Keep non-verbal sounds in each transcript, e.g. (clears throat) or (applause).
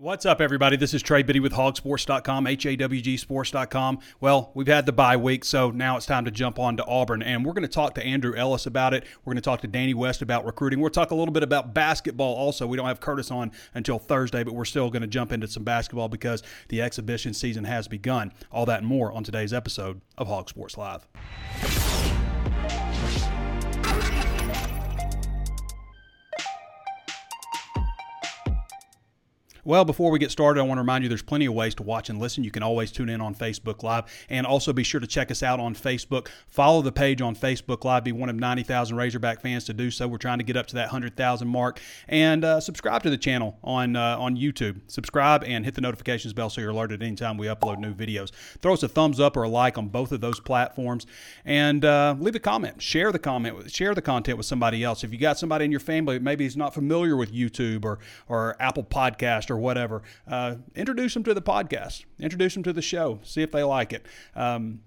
What's up, everybody? This is Trey Biddy with hawgsports.com, H-A-W-G sports.com. Well, we've had the bye week, so now it's time to jump on to Auburn, and we're going to talk to Andrew Ellis about it. We're going to talk to Danny West about recruiting. We'll talk a little bit about basketball also. We don't have Curtis on until Thursday, but we're still going to jump into some basketball because the exhibition season has begun. All that and more on today's episode of Hog Sports Live. Well, before we get started, I want to remind you there's plenty of ways to watch and listen. You can always tune in on Facebook Live and also be sure to check us out on Facebook. Follow the page on Facebook Live. Be one of 90,000 Razorback fans to do so. We're trying to get up to that 100,000 mark. And uh, subscribe to the channel on, uh, on YouTube. Subscribe and hit the notifications bell so you're alerted anytime we upload new videos. Throw us a thumbs up or a like on both of those platforms and uh, leave a comment. Share the comment. Share the content with somebody else. If you got somebody in your family maybe is not familiar with YouTube or, or Apple Podcast or whatever, uh, introduce them to the podcast, introduce them to the show, see if they like it. Um,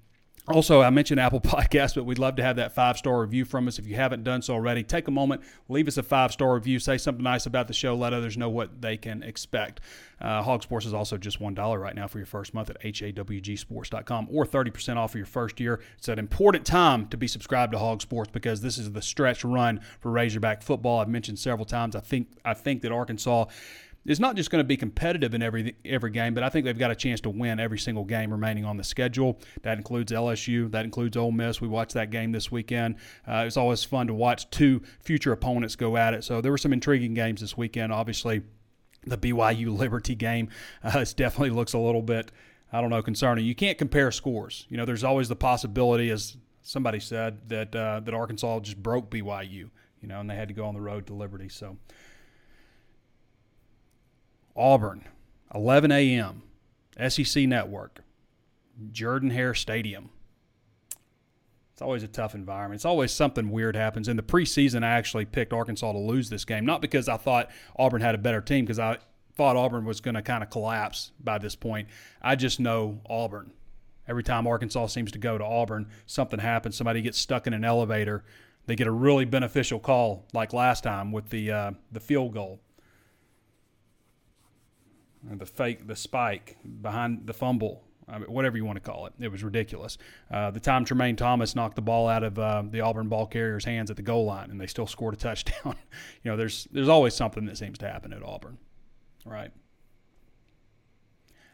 also, I mentioned (laughs) Apple Podcast, but we'd love to have that five star review from us. If you haven't done so already, take a moment, leave us a five star review, say something nice about the show, let others know what they can expect. Uh, Hog Sports is also just $1 right now for your first month at hawgsports.com or 30% off for your first year. It's an important time to be subscribed to Hog Sports because this is the stretch run for Razorback football. I've mentioned several times. I think I think that Arkansas is not just going to be competitive in every every game, but I think they've got a chance to win every single game remaining on the schedule. That includes LSU, that includes Ole Miss. We watched that game this weekend. Uh, it's always fun to watch two future opponents go at it. So there were some intriguing games this weekend. Obviously, the BYU Liberty game (laughs) uh, it definitely looks a little bit, I don't know, concerning. You can't compare scores. You know, there's always the possibility, as somebody said, that uh, that Arkansas just broke BYU. You know, and they had to go on the road to Liberty. So. Auburn, 11 a.m., SEC Network, Jordan Hare Stadium. It's always a tough environment. It's always something weird happens. In the preseason, I actually picked Arkansas to lose this game, not because I thought Auburn had a better team, because I thought Auburn was going to kind of collapse by this point. I just know Auburn. Every time Arkansas seems to go to Auburn, something happens. Somebody gets stuck in an elevator. They get a really beneficial call, like last time with the uh, the field goal the fake, the spike behind the fumble, I mean, whatever you want to call it. It was ridiculous. Uh, the time Tremaine Thomas knocked the ball out of uh, the Auburn ball carrier's hands at the goal line, and they still scored a touchdown. (laughs) you know, there's there's always something that seems to happen at Auburn, right?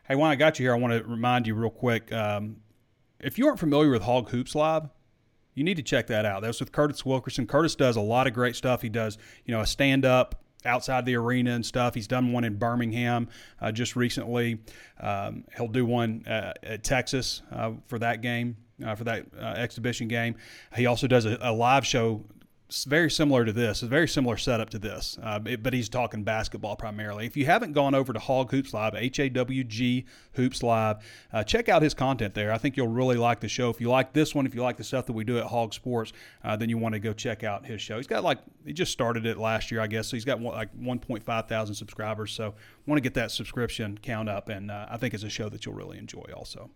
Hey, while I got you here, I want to remind you real quick. Um, if you aren't familiar with Hog Hoops Live, you need to check that out. That's with Curtis Wilkerson. Curtis does a lot of great stuff. He does, you know, a stand up outside the arena and stuff. He's done one in Birmingham uh, just recently. Um, he'll do one uh, at Texas uh, for that game, uh, for that uh, exhibition game. He also does a, a live show very similar to this, a very similar setup to this, uh, but he's talking basketball primarily. If you haven't gone over to Hog Hoops Live, H A W G Hoops Live, uh, check out his content there. I think you'll really like the show. If you like this one, if you like the stuff that we do at Hog Sports, uh, then you want to go check out his show. He's got like, he just started it last year, I guess, so he's got like 1.5 thousand subscribers. So want to get that subscription count up, and uh, I think it's a show that you'll really enjoy also.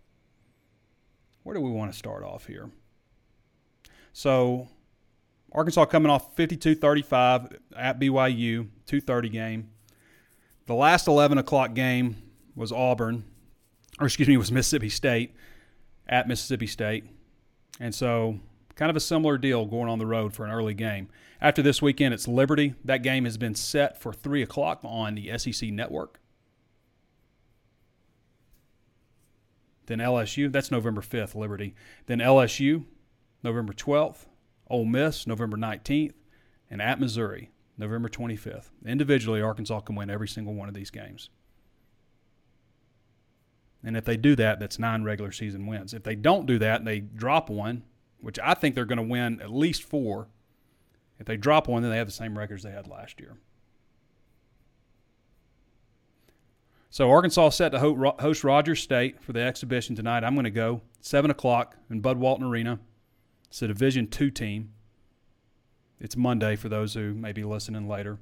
Where do we want to start off here? So, Arkansas coming off 52 35 at BYU, 230 game. The last 11 o'clock game was Auburn, or excuse me, was Mississippi State at Mississippi State. And so, kind of a similar deal going on the road for an early game. After this weekend, it's Liberty. That game has been set for 3 o'clock on the SEC network. Then LSU, that's November 5th, Liberty. Then LSU, November 12th. Ole Miss November 19th, and at Missouri November 25th. Individually, Arkansas can win every single one of these games. And if they do that, that's nine regular season wins. If they don't do that and they drop one, which I think they're going to win at least four, if they drop one, then they have the same records they had last year. So Arkansas set to host Rogers State for the exhibition tonight. I'm going to go seven o'clock in Bud Walton Arena. It's a Division two team. It's Monday for those who may be listening later.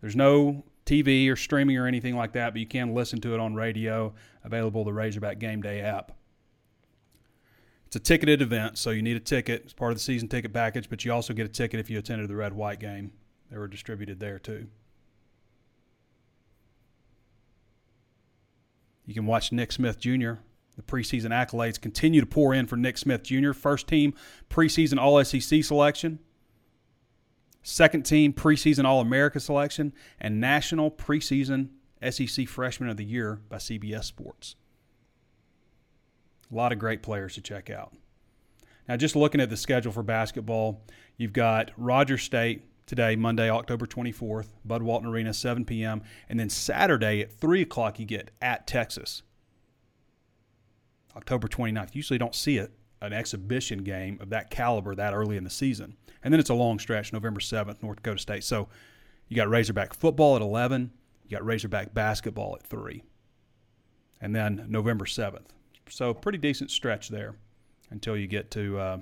There's no TV or streaming or anything like that, but you can listen to it on radio, available the Razorback Game Day app. It's a ticketed event, so you need a ticket. It's part of the season ticket package, but you also get a ticket if you attended the Red White game. They were distributed there too. You can watch Nick Smith Jr. The preseason accolades continue to pour in for Nick Smith Jr. First team preseason All SEC selection, second team preseason All America selection, and national preseason SEC Freshman of the Year by CBS Sports. A lot of great players to check out. Now, just looking at the schedule for basketball, you've got Rogers State today, Monday, October 24th, Bud Walton Arena, 7 p.m. And then Saturday at 3 o'clock, you get at Texas. October 29th. Usually don't see it, an exhibition game of that caliber that early in the season. And then it's a long stretch, November 7th, North Dakota State. So you got Razorback football at 11, you got Razorback basketball at 3. And then November 7th. So pretty decent stretch there until you get to uh,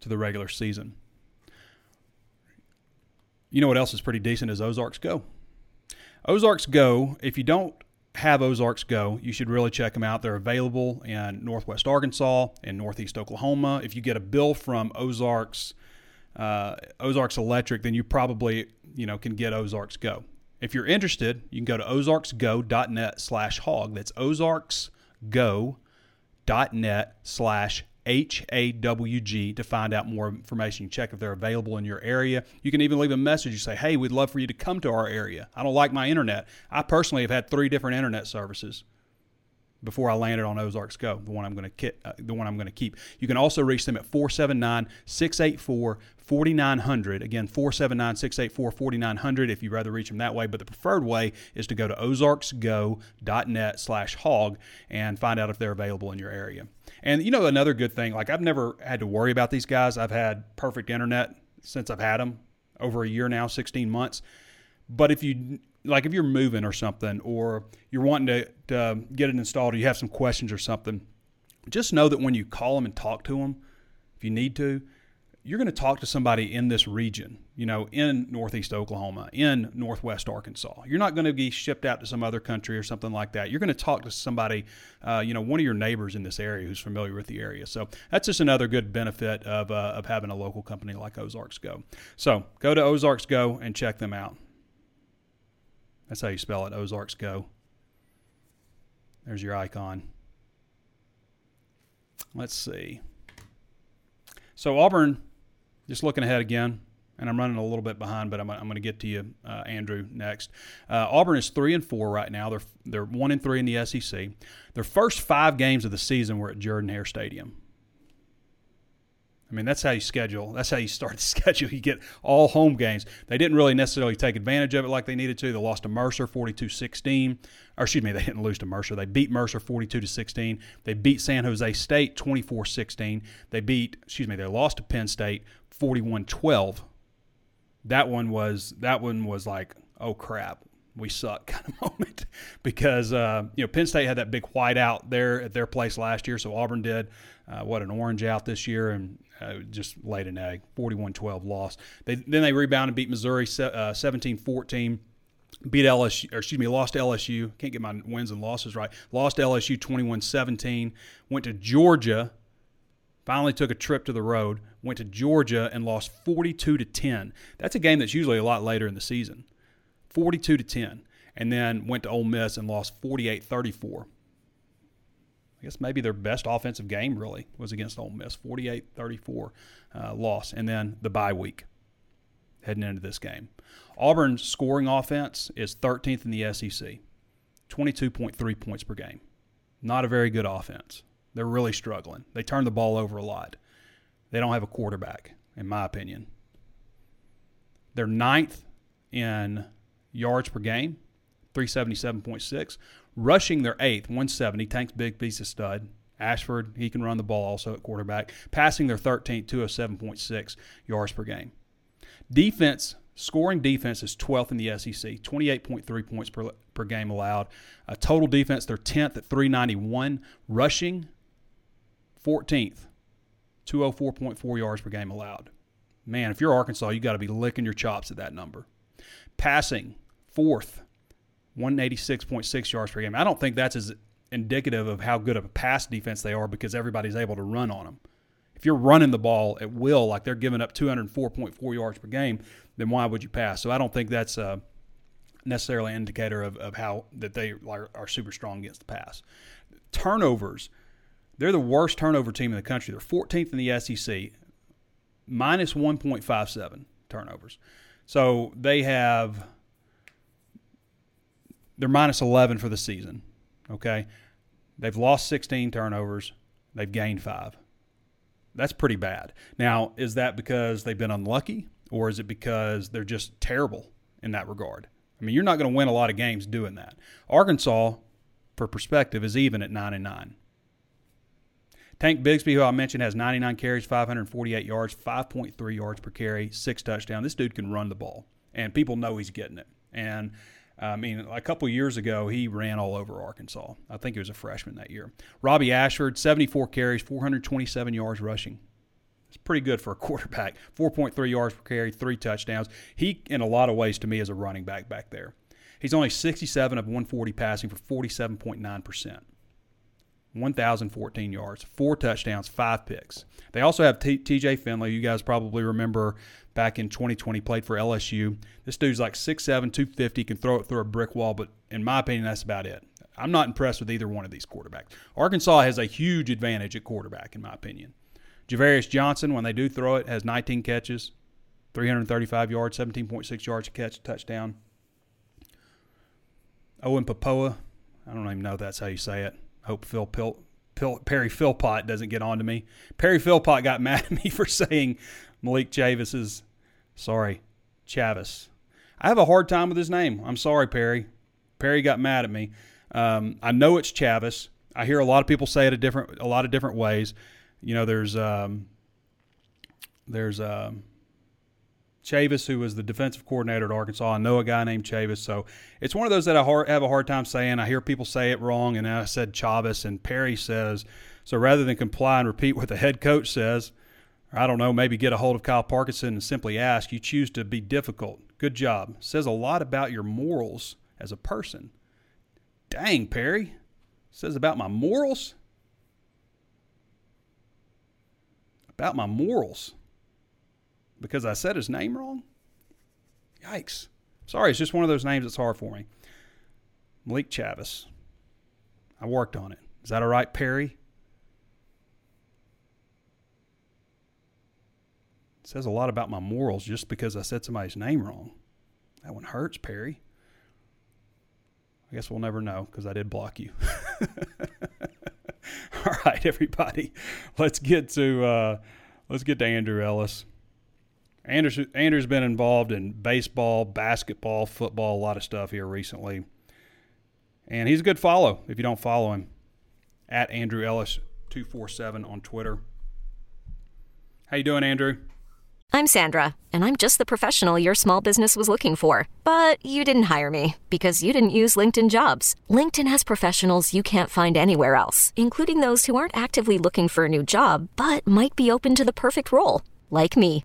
to the regular season. You know what else is pretty decent is Ozarks Go. Ozarks Go, if you don't have Ozarks Go, you should really check them out. They're available in Northwest Arkansas and Northeast Oklahoma. If you get a bill from Ozarks uh, Ozarks Electric, then you probably you know can get Ozarks Go. If you're interested, you can go to ozarksgo.net slash hog. That's ozarksgo.net slash HAWG to find out more information. You check if they're available in your area. You can even leave a message. You say, hey, we'd love for you to come to our area. I don't like my internet. I personally have had three different internet services before I landed on Ozarks Go, the one I'm going to uh, the one I'm going to keep. You can also reach them at 479-684-4900. Again, 479-684-4900 if you'd rather reach them that way, but the preferred way is to go to ozarksgo.net/hog and find out if they're available in your area. And you know another good thing, like I've never had to worry about these guys. I've had perfect internet since I've had them over a year now, 16 months. But if you like if you're moving or something, or you're wanting to, to get it installed, or you have some questions or something, just know that when you call them and talk to them, if you need to, you're going to talk to somebody in this region, you know, in Northeast Oklahoma, in Northwest Arkansas. You're not going to be shipped out to some other country or something like that. You're going to talk to somebody, uh, you know, one of your neighbors in this area who's familiar with the area. So that's just another good benefit of, uh, of having a local company like Ozarks Go. So go to Ozarks Go and check them out. That's how you spell it, Ozarks Go. There's your icon. Let's see. So Auburn, just looking ahead again, and I'm running a little bit behind, but I'm, I'm going to get to you, uh, Andrew, next. Uh, Auburn is three and four right now. They're they're one and three in the SEC. Their first five games of the season were at Jordan Hare Stadium. I mean, that's how you schedule. That's how you start the (laughs) schedule. You get all home games. They didn't really necessarily take advantage of it like they needed to. They lost to Mercer 42-16. Or excuse me, they didn't lose to Mercer. They beat Mercer 42 to 16. They beat San Jose State 24-16. They beat, excuse me, they lost to Penn State 41-12. That one was that one was like, oh crap, we suck (laughs) kind of moment because uh, you know Penn State had that big white out there at their place last year, so Auburn did uh, what an orange out this year and uh, just laid an egg 41-12 loss. They, then they rebounded, beat Missouri 17-14 uh, beat LSU, or excuse me, lost LSU. Can't get my wins and losses right. Lost LSU 21 17. Went to Georgia. Finally took a trip to the road. Went to Georgia and lost 42 to 10. That's a game that's usually a lot later in the season. 42 to 10. And then went to Ole Miss and lost 48 34. I guess maybe their best offensive game really was against Ole Miss, 48-34 uh, loss, and then the bye week heading into this game. Auburn's scoring offense is 13th in the SEC, 22.3 points per game. Not a very good offense. They're really struggling. They turn the ball over a lot. They don't have a quarterback, in my opinion. They're ninth in yards per game, 377.6. Rushing, their eighth, 170. Tanks big piece of stud. Ashford, he can run the ball also at quarterback. Passing, their 13th, 207.6 yards per game. Defense, scoring defense is 12th in the SEC, 28.3 points per, per game allowed. Uh, total defense, they're 10th at 391. Rushing, 14th, 204.4 yards per game allowed. Man, if you're Arkansas, you got to be licking your chops at that number. Passing, fourth, 186.6 yards per game. I don't think that's as indicative of how good of a pass defense they are because everybody's able to run on them. If you're running the ball at will, like they're giving up 204.4 yards per game, then why would you pass? So I don't think that's uh, necessarily an indicator of, of how that they are, are super strong against the pass. Turnovers, they're the worst turnover team in the country. They're 14th in the SEC, minus 1.57 turnovers. So they have they're minus 11 for the season. Okay. They've lost 16 turnovers, they've gained five. That's pretty bad. Now, is that because they've been unlucky or is it because they're just terrible in that regard? I mean, you're not going to win a lot of games doing that. Arkansas, for perspective, is even at 9 and 9. Tank Bigsby, who I mentioned, has 99 carries, 548 yards, 5.3 yards per carry, six touchdowns. This dude can run the ball, and people know he's getting it. And I mean, a couple years ago, he ran all over Arkansas. I think he was a freshman that year. Robbie Ashford, 74 carries, 427 yards rushing. It's pretty good for a (laughs) quarterback. 4.3 yards per carry, three touchdowns. He, in a lot of ways, to me, is a running back back there. He's only 67 of 140 passing for 47.9%. 1,014 yards, four touchdowns, five picks. They also have TJ Finley. You guys probably remember back in 2020, played for LSU. This dude's like 6'7, 250, can throw it through a brick wall, but in my opinion, that's about it. I'm not impressed with either one of these quarterbacks. Arkansas has a huge advantage at quarterback, in my opinion. Ja'Varrius Johnson, when they do throw it, has 19 catches, 335 yards, 17.6 yards a catch, touchdown. Owen Pappoe, I don't even know if that's how you say it. Hope Phil Pil- Pil- Perry Philpott doesn't get on to me. Perry Philpott got (laughs) mad at me for saying Malik Chavis's, sorry, Chavis. I have a hard time with his name. I'm sorry, Perry. Perry got mad at me. Um, I know it's Chavis. I hear a lot of people say it a different, a lot of different ways. You know, there's um, there's um, Chavis, who was the defensive coordinator at Arkansas. I know a guy named Chavis, so it's one of those that I have a hard time saying. I hear people say it wrong, and I said Chavis, and Perry says. So rather than comply and repeat what the head coach says, I don't know, maybe get a hold of Kyle Parkinson and simply ask, you choose to be difficult. Good job. Says a lot about your morals as a person. Dang, Perry. Says about my morals? About my morals because I said his name wrong? Yikes. Sorry, it's just one of those names that's hard for me. Malik Chavis. I worked on it. Is that all right, Perry? Says a lot about my morals just because I said somebody's name wrong. That one hurts, Perry. I guess we'll never know because I did block you. (laughs) all right, everybody. Let's get to uh, let's get to Andrew Ellis. Andrew's, Andrew's been involved in baseball, basketball, football, a lot of stuff here recently. And he's a good follow if you don't follow him at Andrew Ellis 247 on Twitter. How you doing, Andrew? I'm Sandra, and I'm just the professional your small business was looking for. But you didn't hire me because you didn't use LinkedIn Jobs. LinkedIn has professionals you can't find anywhere else, including those who aren't actively looking for a new job but might be open to the perfect role, like me.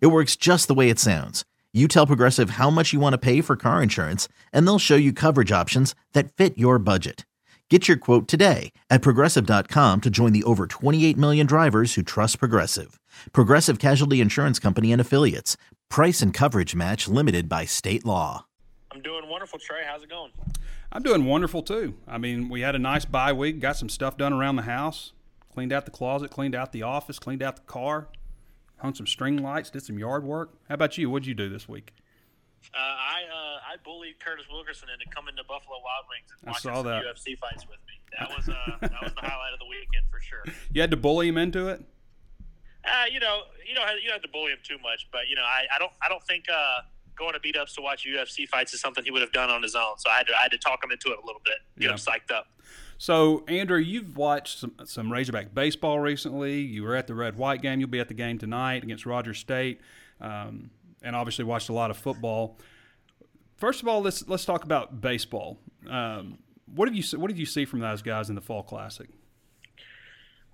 It works just the way it sounds. You tell Progressive how much you want to pay for car insurance, and they'll show you coverage options that fit your budget. Get your quote today at progressive.com to join the over 28 million drivers who trust Progressive. Progressive Casualty Insurance Company and Affiliates. Price and coverage match limited by state law. I'm doing wonderful, Trey. How's it going? I'm doing wonderful too. I mean, we had a nice bye week, got some stuff done around the house, cleaned out the closet, cleaned out the office, cleaned out the car, hung some string lights, did some yard work. How about you? What'd you do this week? Uh, I uh, I bullied Curtis Wilkerson into coming to Buffalo Wild Wings and watching some that. UFC fights with me. That (laughs) was uh, that was the highlight of the weekend for sure. You had to bully him into it. Uh, you know, you know, you don't have to bully him too much, but you know, I, I don't I don't think uh, going to beat ups to watch UFC fights is something he would have done on his own. So I had to I had to talk him into it a little bit, get Yeah. him psyched up. So, Andrew, you've watched some, some Razorback baseball recently. You were at the Red White game. You'll be at the game tonight against Rogers State, um, and obviously watched a lot of football. First of all, let's let's talk about baseball. Um, what have you what did you see from those guys in the Fall Classic?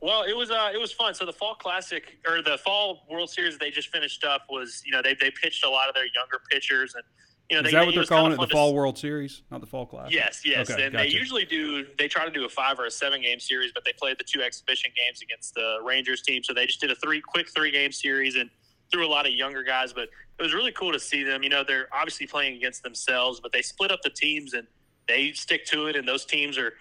Well, it was uh, it was fun. So the fall classic or the fall World Series they just finished up was you know they they pitched a lot of their younger pitchers and you know Is they, that what they're was kinda calling it? The fun to Fall World Series, not the Fall Classic. Yes, yes, Okay, and they usually do. They try to do a five or a seven game series, but they played the two exhibition games against the Rangers team, so they just did a three quick three game series and threw a lot of younger guys. But it was really cool to see them. You know, they're obviously playing against themselves, but they split up the teams and they stick to it. And those teams are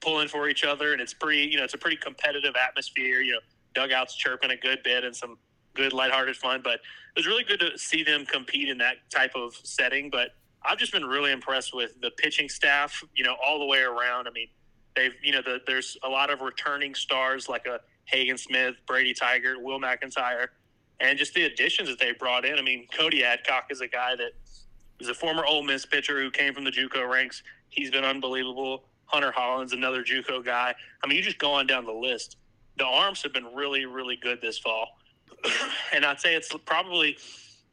pulling for each other, and it's pretty. You know, it's a pretty competitive atmosphere. You know, dugouts chirping a good bit and some good lighthearted fun. But it was really good to see them compete in that type of setting. But I've just been really impressed with the pitching staff. You know, all the way around. I mean, they've you know the, there's a lot of returning stars like a Hagen Smith, Brady Tygart, Will McEntire, and just the additions that they brought in. I mean, Cody Adcock is a guy that is a former Ole Miss pitcher who came from the JUCO ranks. He's been unbelievable. Hunter Hollan, another JUCO guy. I mean, you just go on down the list. The arms have been really, really good this fall, (clears throat) and I'd say it's probably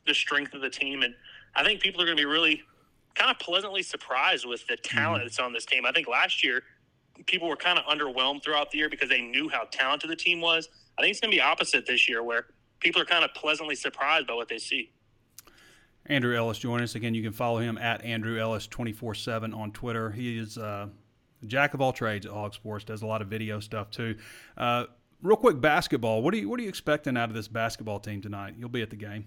the strength of the team. And I think people are going to be really kind of pleasantly surprised with the talent that's on this team. I think last year people were kind of underwhelmed throughout the year because they knew how talented the team was. I think it's going to be opposite this year, where people are kind of pleasantly surprised by what they see. Andrew Ellis join us again. You can follow him at Andrew Ellis twenty four seven on Twitter. He is uh, a jack of all trades at Hog Sports. Does a lot of video stuff too. Uh, real quick, basketball. What are you What are you expecting out of this basketball team tonight? You'll be at the game.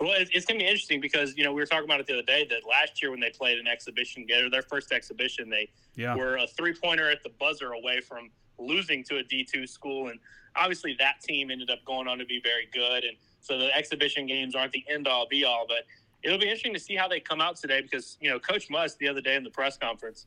Well, it's, it's going to be interesting because you know we were talking about it the other day that last year when they played an exhibition game, their first exhibition, they Yeah. were a three pointer at the buzzer away from losing to a D two school, and obviously that team ended up going on to be very good, and so the exhibition games aren't the end all be all, but it'll be interesting to see how they come out today because you know Coach Muss the other day in the press conference,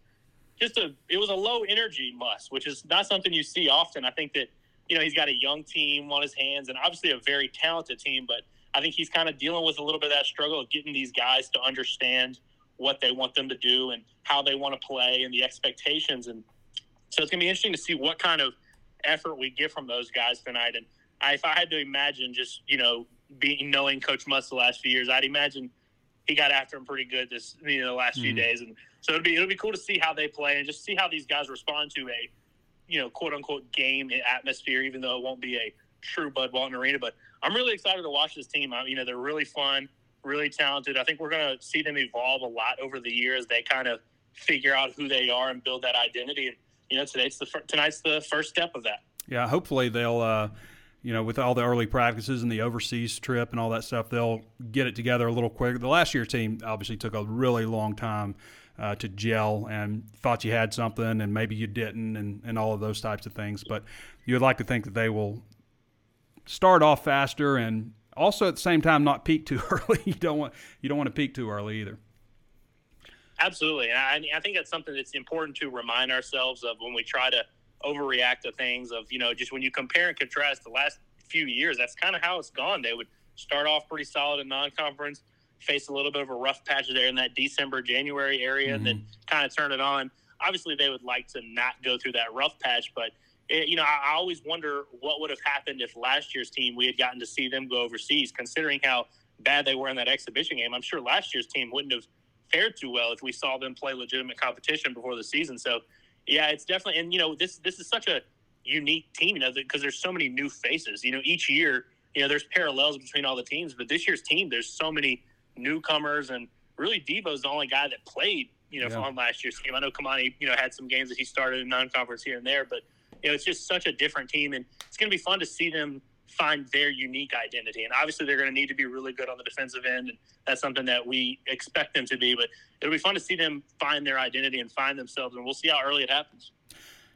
just a it was a low energy Muss, which is not something you see often. I think that you know he's got a young team on his hands and obviously a very talented team, but I think he's kind of dealing with a little bit of that struggle of getting these guys to understand what they want them to do and how they want to play and the expectations. And so it's going to be interesting to see what kind of effort we get from those guys tonight. And I, if I had to imagine just, you know, being knowing Coach Muss the last few years, I'd imagine he got after him pretty good this, you know, the last few Mhm. days. And so it'll be, it'll be cool to see how they play and just see how these guys respond to a, you know, quote unquote game atmosphere, even though it won't be a true Bud Walton arena. But I'm really excited to watch this team. I, you know, they're really fun, really talented. I think we're going to see them evolve a lot over the years. They kind of figure out who they are and build that identity. And you know, today's the tonight's the first step of that. Yeah, hopefully they'll, uh, you know, with all the early practices and the overseas trip and all that stuff, they'll get it together a little quicker. The last year team obviously took a really long time uh, to gel and thought you had something and maybe you didn't and, and all of those types of things. But you would like to think that they will start off faster and also at the same time not peak too (laughs) early. you don't want you don't want to peak too early either. Absolutely, and I, I think that's something that's important to remind ourselves of when we try to overreact to things. Of you know, just when you compare and contrast the last few years, that's kind of how it's gone. They would start off pretty solid in non-conference, face a little bit of a rough patch there in that December January area, and then mm-hmm. kind of turn it on. Obviously, they would like to not go through that rough patch, but it, you know, I, I always wonder what would have happened if last year's team we had gotten to see them go overseas, considering how bad they were in that exhibition game. I'm sure last year's team wouldn't have fared too well if we saw them play legitimate competition before the season. So, yeah, it's definitely and you know this this is such a unique team, you know, because there's so many new faces. You know, each year, you know, there's parallels between all the teams, but this year's team, there's so many newcomers, and really Devo's the only guy that played, you know, Yeah. on last year's team. I know Kamani, you know, had some games that he started in non-conference here and there, but you know, it's just such a different team, and it's going to be fun to see them find their unique identity. And obviously, they're going to need to be really good on the defensive end, and that's something that we expect them to be. But it'll be fun to see them find their identity and find themselves, and we'll see how early it happens.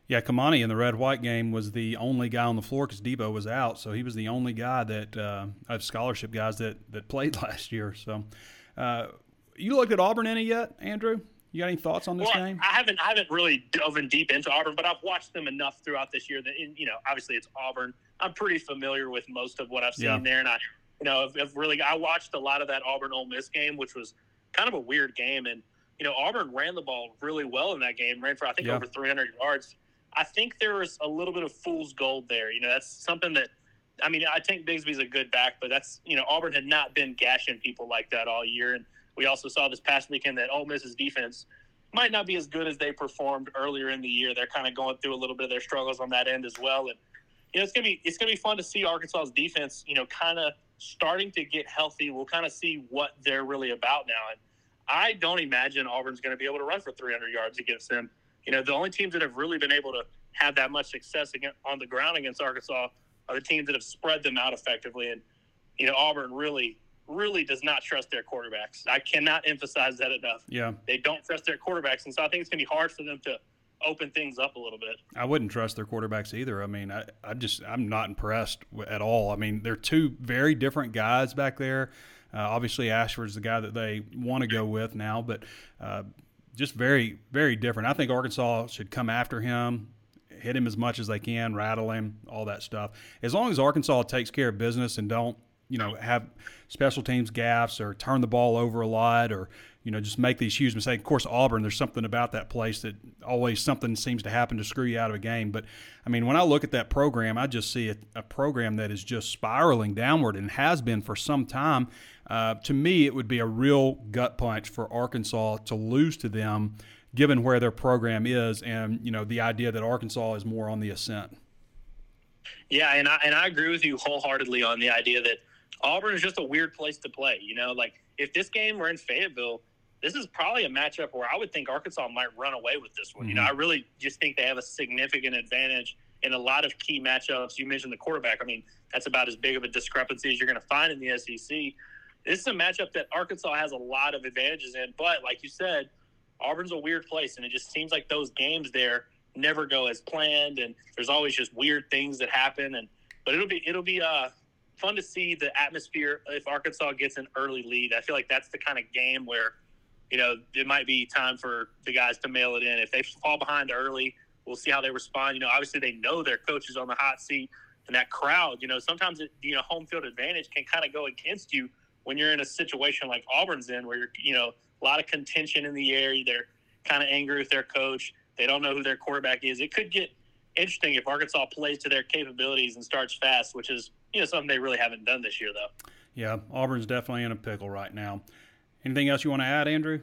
Yeah, Kamani in the red white game was the only guy on the floor because Devo was out, so he was the only guy that uh, of scholarship guys that that played (laughs) last year. So, uh, you looked at Auburn any yet, Andrew? You got any thoughts on this well, game? I haven't. I haven't really dove in deep into Auburn, but I've watched them enough throughout this year that, you know, obviously it's Auburn. I'm pretty familiar with most of what I've seen yeah. there, and I, you know, I've, I've really. I watched a lot of that Auburn Ole Miss game, which was kind of a weird game, and you know, Auburn ran the ball really well in that game, ran for I think yeah. over 300 yards I think there was a little bit of fool's gold there. You know, that's something that I mean, I think Bigsby's a good back, but that's you know, Auburn had not been gashing people like that all year, and we also saw this past weekend that Ole Miss's defense might not be as good as they performed earlier in the year. They're kind of going through a little bit of their struggles on that end as well, and you know, it's gonna be it's gonna be fun to see Arkansas's defense, you know, kind of starting to get healthy. We'll kind of see what they're really about now, and I don't imagine Auburn's going to be able to run for 300 yards against them. You know, the only teams that have really been able to have that much success on the ground against Arkansas are the teams that have spread them out effectively. And, you know, Auburn really, really does not trust their quarterbacks. I cannot emphasize that enough. Yeah. They don't trust their quarterbacks. And so I think it's going to be hard for them to open things up a little bit. I wouldn't trust their quarterbacks either. I mean, I, I just, I'm not impressed at all. I mean, they're two very different guys back there. Uh, obviously, Ashford's the guy that they want to go with now, but uh, just very, very different. I think Arkansas should come after him, hit him as much as they can, rattle him, all that stuff. As long as Arkansas takes care of business and don't, you know, have special teams gaffes or turn the ball over a lot or you know, just make these huge mistakes. Of course, Auburn, there's something about that place that always something seems to happen to screw you out of a game. But I mean, when I look at that program, I just see a, a program that is just spiraling downward and has been for some time. Uh, to me, it would be a real gut punch for Arkansas to lose to them, given where their program is, and you know the idea that Arkansas is more on the ascent. Yeah, and I and I agree with you wholeheartedly on the idea that Auburn is just a weird place to play. You know, like if this game were in Fayetteville, this is probably a matchup where I would think Arkansas might run away with this one. Mm-hmm. You know, mm-hmm. I really just think they have a significant advantage in a lot of key matchups. You mentioned the quarterback. I mean, that's about as big of a discrepancy as you're going to find in the SEC. This is a matchup that Arkansas has a lot of advantages in, but like you said, Auburn's a weird place, and it just seems like those games there never go as planned, and there's always just weird things that happen. And but it'll be it'll be uh, fun to see the atmosphere if Arkansas gets an early lead. I feel like that's the kind of game where you know, it might be time for the guys to mail it in. If they fall behind early, we'll see how they respond. You know, obviously they know their coach is on the hot seat, and that crowd. You know, sometimes it, you know home field advantage can kind of go against you when you're in a situation like Auburn's in, where you're you know a lot of contention in the air. They're kind of angry with their coach. They don't know who their quarterback is. It could get interesting if Arkansas plays to their capabilities and starts fast, which is you know something they really haven't done this year though. Yeah, Auburn's definitely in a pickle right now. Anything else you want to add, Andrew?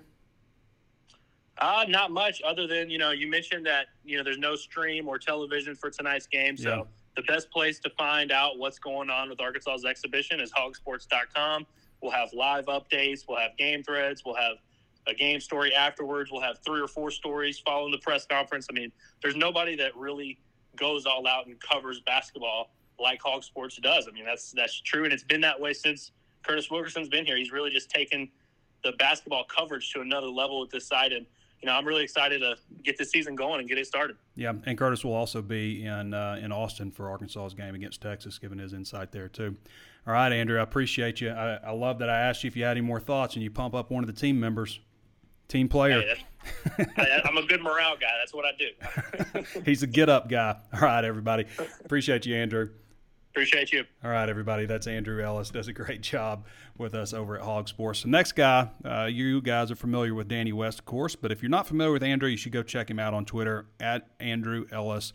Uh, not much other than, you know, you mentioned that, you know, there's no stream or television for tonight's game. So yeah. the best place to find out what's going on with Arkansas's exhibition is hawgsports.com. We'll have live updates. We'll have game threads. We'll have a game story afterwards. We'll have three or four stories following the press conference. I mean, there's nobody that really goes all out and covers basketball like Hog Sports does. I mean, that's that's true, and it's been that way since Curtis Wilkerson's been here. He's really just taken – the basketball coverage to another level with this side. And you know, I'm really excited to get the season going and get it started. Yeah, and Curtis will also be in uh, in Austin for Arkansas's game against Texas, giving his insight there too. All right, Andrew, I appreciate you. I, I love that I asked you if you had any more thoughts, and you pump up one of the team members, team player. Hey, I, I'm a good morale guy. That's what I do. (laughs) He's a get up guy. All right, everybody. Appreciate you, Andrew. Appreciate you. All right, everybody. That's Andrew Ellis. Does a great job with us over at Hog Sports. The next guy, uh, you guys are familiar with Danny West, of course, but if you're not familiar with Andrew, you should go check him out on Twitter at Andrew Ellis.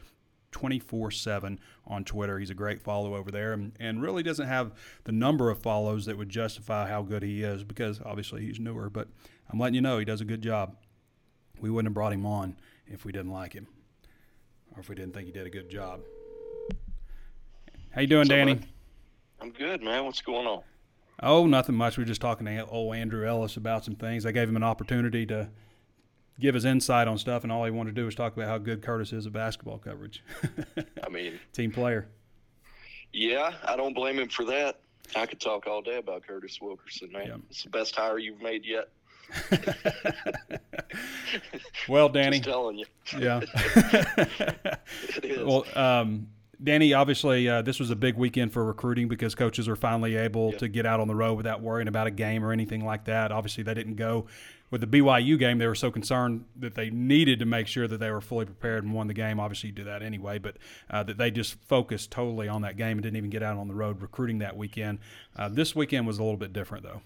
24 7 on Twitter. He's a great follow over there and, and really doesn't have the number of follows that would justify how good he is because obviously he's newer. But I'm letting you know he does a good job. We wouldn't have brought him on if we didn't like him or if we didn't think he did a good job. How you doing, Danny? I'm good, man. What's going on? Oh, nothing much. We are just talking to old Andrew Ellis about some things. I gave him an opportunity to give his insight on stuff, and all he wanted to do was talk about how good Curtis is at basketball coverage. (laughs) I mean, team player. Yeah, I don't blame him for that. I could talk all day about Curtis Wilkerson, man. Yeah. It's the best hire you've made yet. (laughs) well, Danny. Telling you. Yeah. (laughs) well, um, Danny, obviously, uh, this was a big weekend for recruiting because coaches are finally able yep. to get out on the road without worrying about a game or anything like that. Obviously, they didn't go with the BYU game. They were so concerned that they needed to make sure that they were fully prepared and won the game. Obviously, you do that anyway, but uh, that they just focused totally on that game and didn't even get out on the road recruiting that weekend. Uh, this weekend was a little bit different, though.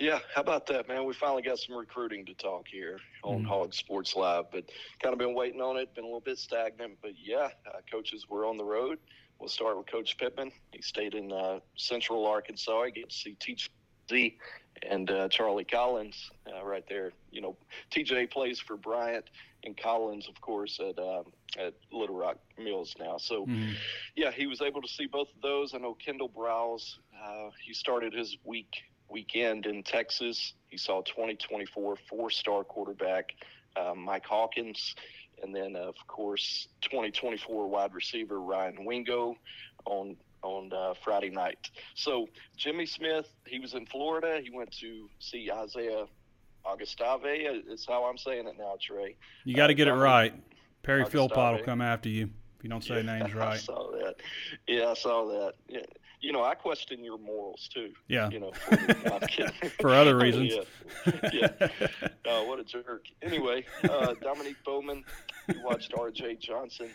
Yeah, how about that, man? We finally got some recruiting to talk here on mm. Hog Sports Live, but kind of been waiting on it, been a little bit stagnant. But yeah, uh, coaches were on the road. We'll start with Coach Pittman. He stayed in uh, Central Arkansas. I get to see TJ and uh, Charlie Collins uh, right there. You know, TJ plays for Bryant and Collins, of course, at um, at Little Rock Mills now. So, mm. yeah, he was able to see both of those. I know Kendal Briles. Uh, he started his week weekend in Texas. He saw 2024 four star quarterback uh, Mike Hawkins, and then, of course, 2024 wide receiver Ryan Wingo on on uh, Friday night. So Jimmy Smith, he was in Florida. He went to see Isaiah Augustave. Is how I'm saying it now, Trey. You got to uh, get it right. Perry Philpott will come after you if you don't say yeah, names (laughs) right. I saw that. Yeah, I saw that. Yeah you know, I question your morals too. Yeah. You know, for, (laughs) for other (laughs) reasons. yeah. yeah. Uh, what a jerk. Anyway, uh, Dominique Bowman, you watched R.J. Johnson.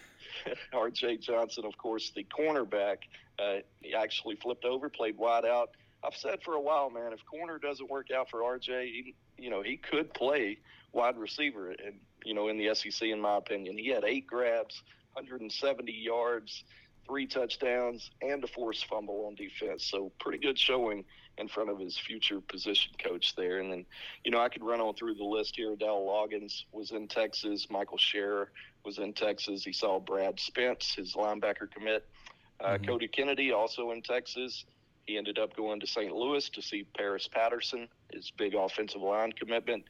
R.J. Johnson, of course, the cornerback. Uh, he actually flipped over, played wide out. I've said for a while, man, if corner doesn't work out for R.J., he, you know, he could play wide receiver, and you know, in the SEC, in my opinion, he had eight grabs, 170 yards three touchdowns, and a forced fumble on defense. So pretty good showing in front of his future position coach there. And then, you know, I could run on through the list here. Dowell Loggins was in Texas. Michael Scherer was in Texas. He saw Brad Spence, his linebacker commit. Uh, mm-hmm. Cody Kennedy also in Texas. He ended up going to St. Louis to see Paris Patterson, his big offensive line commitment.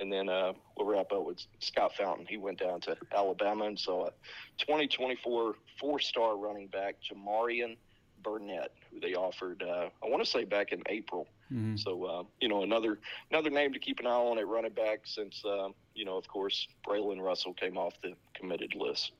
And then uh, we'll wrap up with Scott Fountain. He went down to Alabama and saw a 2024 four-star running back, Jamarian Burnett, who they offered, uh, I want to say back in April. Mm-hmm. So, uh, you know, another another name to keep an eye on at running back since, uh, you know, of course, Braylon Russell came off the committed list.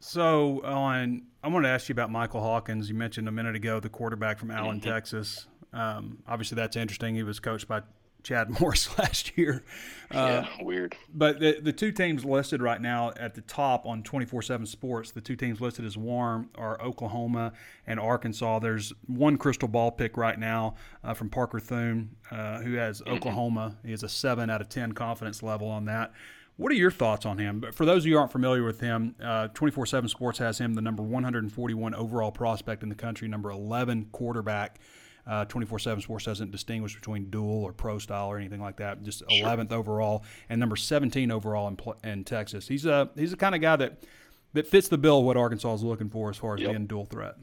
So, on, I want to ask you about Michael Hawkins. You mentioned a minute ago the quarterback from Allen, mm-hmm. Texas. Um, obviously, that's interesting. He was coached by Chad (laughs) Morris (laughs) last year. (laughs) Uh, yeah, weird. But the the two teams listed right now at the top on 24/7 Sports, the two teams listed as warm are Oklahoma and Arkansas. There's one crystal ball pick right now uh, from Parker Thune, uh, who has mm-hmm. Oklahoma. He has a seven out of ten confidence level on that. What are your thoughts on him? But for those of you who aren't familiar with him, 24 uh, 7 Sports has him the number 141 overall prospect in the country, number 11 quarterback uh, 24 7 Sports doesn't distinguish between dual or pro style or anything like that. Just 11th sure. overall and number 17 overall in, in Texas. He's a he's the kind of guy that that fits the bill what Arkansas is looking for as far as yep. being dual threat.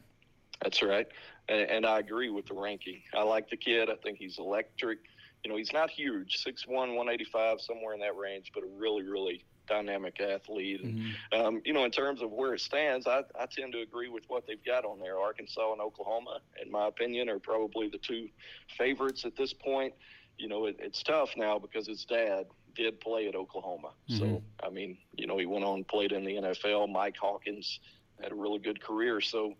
That's right, and, and, I agree with the ranking. I like the kid. I think he's electric. You know, he's not huge, 6'1", 185, somewhere in that range, but a really, really dynamic athlete. And, mm-hmm. um, you know, in terms of where it stands, I, I tend to agree with what they've got on there. Arkansas and Oklahoma, in my opinion, are probably the two favorites at this point. You know, it, it's tough now because his dad did play at Oklahoma. Mm-hmm. So, I mean, you know, he went on and played in the NFL. Mike Hawkins had a really good career. So,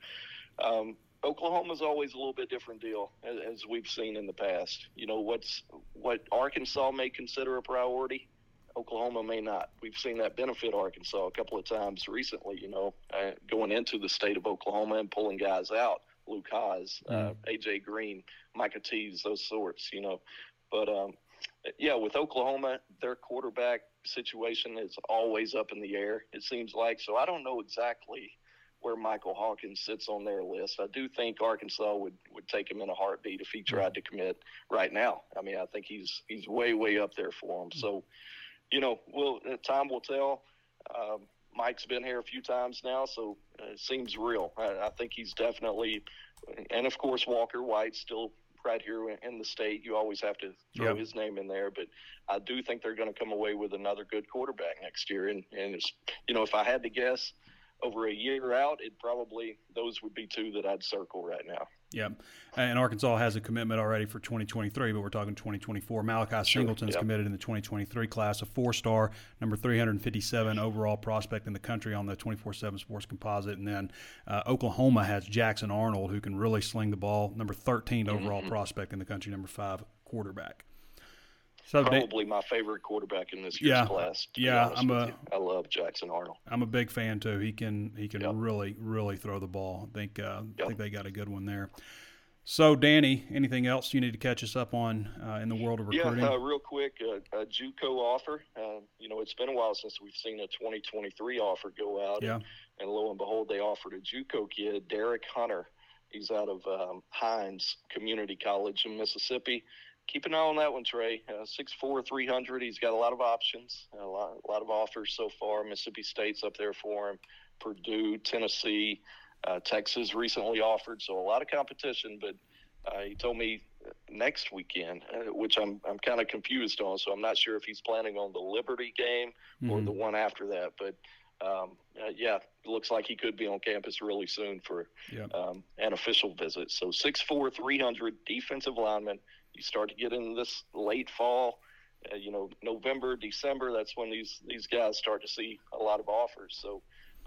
um, Oklahoma's always a little bit different deal, as, as, we've seen in the past. You know, what's what Arkansas may consider a priority, Oklahoma may not. We've seen that benefit Arkansas a couple of times recently, you know, uh, going into the state of Oklahoma and pulling guys out. Luke Hasz, uh, mm. AJ Green, Micah Tease, those sorts, you know. But um, yeah, with Oklahoma, their quarterback situation is always up in the air, it seems like. So I don't know exactly where Michael Hawkins sits on their list. I do think Arkansas would, would take him in a heartbeat if he tried to commit right now. I mean, I think he's he's way way up there for him. So you know, will uh, time will tell. Um, Mike's been here a few times now, so it seems real. I, I, think he's definitely, and of course Walker White still right here in the state. You always have to throw yep. his name in there, but I do think they're going to come away with another good quarterback next year. And and it's, you know, if I had to guess, over a year out, it probably those would be two that I'd circle right now. Yeah, and Arkansas has a commitment already for 2023, but we're talking 2024. Malachi Singleton's yep. committed in the 2023 class, a four-star, number 357 overall prospect in the country on the 24/7 Sports Composite, and then uh, Oklahoma has Jackson Arnold, who can really sling the ball, number 13 Mm-hmm. overall prospect in the country, number five quarterback. So Probably my favorite quarterback in this year's Yeah, class. yeah, I'm a- you. I love Jackson Arnold. I'm a big fan too. He can he can Yep. really really throw the ball. I think uh, I think they got a good one there. So Danny, anything else you need to catch us up on uh, in the world of recruiting? Yeah, uh, real quick, uh, a JUCO offer. Uh, you know, it's been a while since we've seen a 2023 offer go out. Yeah. And, and lo and behold, they offered a JUCO kid, Derek Hunter. He's out of um, Hinds Community College in Mississippi. Keep an eye on that one, Trey. Uh, 6'4", 300. He's got a lot of options, a lot, a lot of offers so far. Mississippi State's up there for him. Purdue, Tennessee, uh, Texas recently offered, so a lot of competition. But uh, he told me next weekend, uh, which I'm I'm kind of confused on. So I'm not sure if he's planning on the Liberty game or Mhm. the one after that. But um, uh, yeah, looks like he could be on campus really soon for Yep. um, an official visit. So 6'4", 300 defensive lineman. You start to get in this late fall. Uh, you know, November, December. That's when these these guys start to see a lot of offers. So